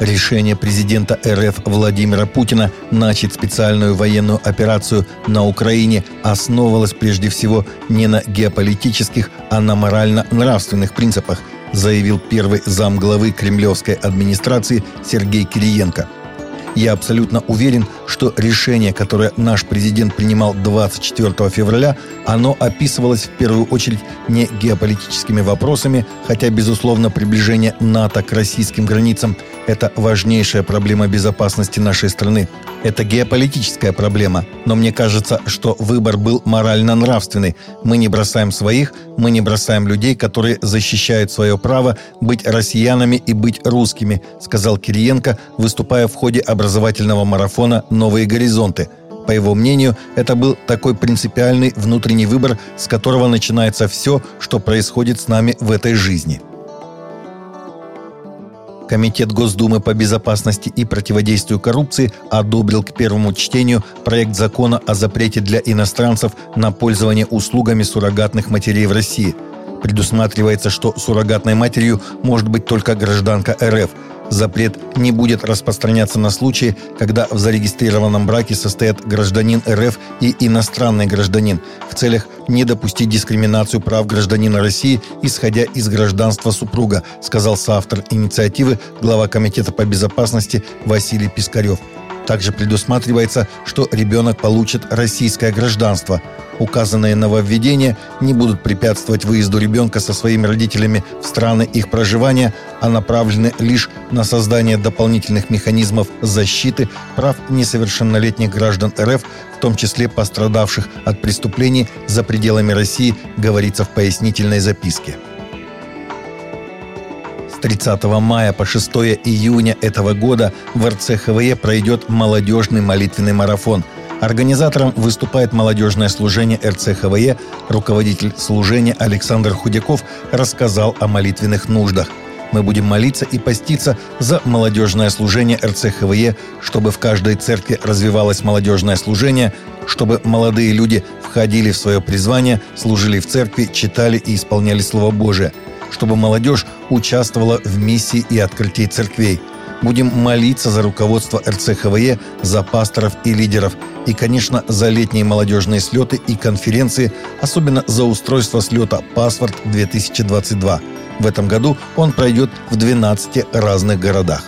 Решение президента РФ Владимира Путина начать специальную военную операцию на Украине основывалось прежде всего не на геополитических, а на морально-нравственных принципах, заявил первый замглавы кремлевской администрации Сергей Кириенко – я абсолютно уверен, что решение, которое наш президент принимал 24 февраля, оно описывалось в первую очередь не геополитическими вопросами, хотя, безусловно, приближение НАТО к российским границам – это важнейшая проблема безопасности нашей страны. Это геополитическая проблема, но мне кажется, что выбор был морально-нравственный. Мы не бросаем своих, мы не бросаем людей, которые защищают свое право быть россиянами и быть русскими, сказал Кириенко, выступая в ходе образовательного марафона «Новые горизонты». По его мнению, это был такой принципиальный внутренний выбор, с которого начинается все, что происходит с нами в этой жизни – Комитет Госдумы по безопасности и противодействию коррупции одобрил к первому чтению проект закона о запрете для иностранцев на пользование услугами суррогатных матерей в России. Предусматривается, что суррогатной матерью может быть только гражданка РФ – Запрет не будет распространяться на случаи, когда в зарегистрированном браке состоят гражданин РФ и иностранный гражданин в целях не допустить дискриминацию прав гражданина России, исходя из гражданства супруга, сказал соавтор инициативы глава Комитета по безопасности Василий Пискарев. Также предусматривается, что ребенок получит российское гражданство. Указанные нововведения не будут препятствовать выезду ребенка со своими родителями в страны их проживания, а направлены лишь на создание дополнительных механизмов защиты прав несовершеннолетних граждан РФ, в том числе пострадавших от преступлений за пределами России, говорится в пояснительной записке. С 30 мая по 6 июня этого года в РЦХВЕ пройдет молодежный молитвенный марафон. Организатором выступает молодежное служение РЦХВЕ. Руководитель служения Александр Худяков рассказал о молитвенных нуждах. Мы будем молиться и поститься за молодежное служение РЦХВЕ, чтобы в каждой церкви развивалось молодежное служение, чтобы молодые люди входили в свое призвание, служили в церкви, читали и исполняли Слово Божие – чтобы молодежь участвовала в миссии и открытии церквей. Будем молиться за руководство РЦХВЕ, за пасторов и лидеров, и, конечно, за летние молодежные слеты и конференции, особенно за устройство слета «Паспорт-2022». В этом году он пройдет в 12 разных городах.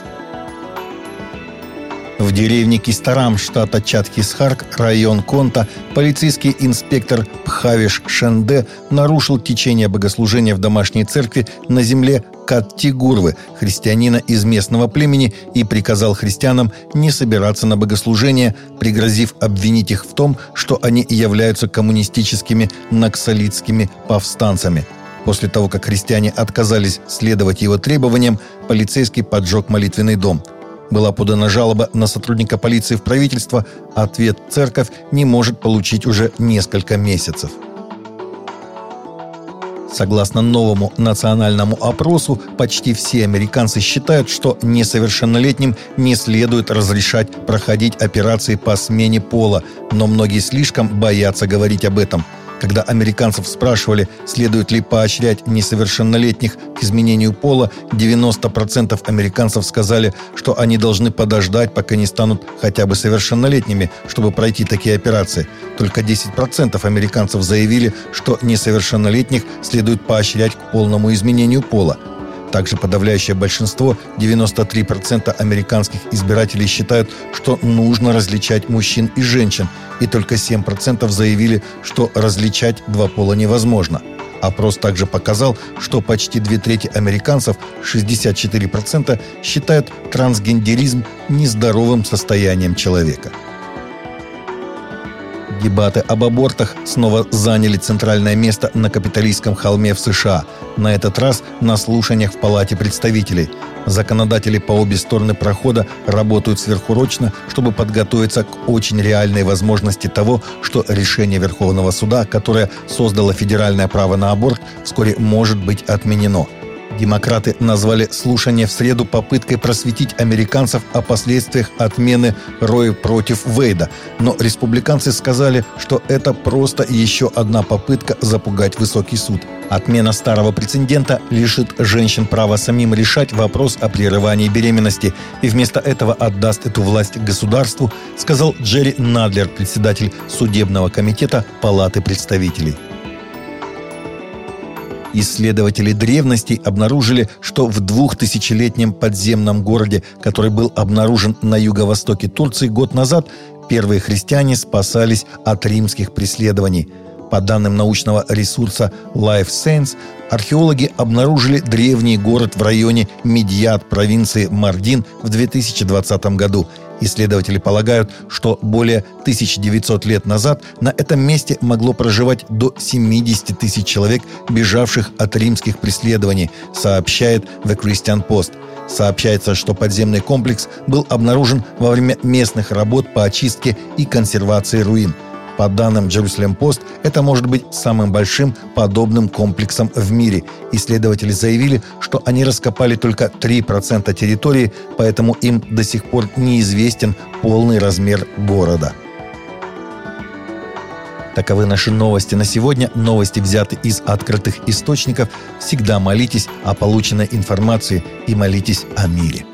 В деревне Кистарам штата Чатхисхарк, район Конта, полицейский инспектор Пхавиш Шенде нарушил течение богослужения в домашней церкви на земле Каттигурвы, христианина из местного племени, и приказал христианам не собираться на богослужение, пригрозив обвинить их в том, что они являются коммунистическими наксалитскими повстанцами – После того, как христиане отказались следовать его требованиям, полицейский поджег молитвенный дом – была подана жалоба на сотрудника полиции в правительство, ответ церковь не может получить уже несколько месяцев. Согласно новому национальному опросу, почти все американцы считают, что несовершеннолетним не следует разрешать проходить операции по смене пола, но многие слишком боятся говорить об этом – когда американцев спрашивали, следует ли поощрять несовершеннолетних к изменению пола, 90% американцев сказали, что они должны подождать, пока не станут хотя бы совершеннолетними, чтобы пройти такие операции. Только 10% американцев заявили, что несовершеннолетних следует поощрять к полному изменению пола. Также подавляющее большинство, 93% американских избирателей считают, что нужно различать мужчин и женщин, и только 7% заявили, что различать два пола невозможно. Опрос также показал, что почти две трети американцев, 64%, считают трансгендеризм нездоровым состоянием человека. Дебаты об абортах снова заняли центральное место на капиталистском холме в США, на этот раз на слушаниях в Палате представителей. Законодатели по обе стороны прохода работают сверхурочно, чтобы подготовиться к очень реальной возможности того, что решение Верховного суда, которое создало федеральное право на аборт, вскоре может быть отменено – Демократы назвали слушание в среду попыткой просветить американцев о последствиях отмены Роя против Вейда, но республиканцы сказали, что это просто еще одна попытка запугать высокий суд. Отмена старого прецедента лишит женщин права самим решать вопрос о прерывании беременности и вместо этого отдаст эту власть государству, сказал Джерри Надлер, председатель судебного комитета Палаты представителей. Исследователи древностей обнаружили, что в двухтысячелетнем подземном городе, который был обнаружен на юго-востоке Турции год назад, первые христиане спасались от римских преследований. По данным научного ресурса Life Science, археологи обнаружили древний город в районе Медьят провинции Мардин в 2020 году – Исследователи полагают, что более 1900 лет назад на этом месте могло проживать до 70 тысяч человек, бежавших от римских преследований, сообщает The Christian Post. Сообщается, что подземный комплекс был обнаружен во время местных работ по очистке и консервации руин – по данным Jerusalem Post, это может быть самым большим подобным комплексом в мире. Исследователи заявили, что они раскопали только 3% территории, поэтому им до сих пор неизвестен полный размер города. Таковы наши новости на сегодня. Новости взяты из открытых источников. Всегда молитесь о полученной информации и молитесь о мире.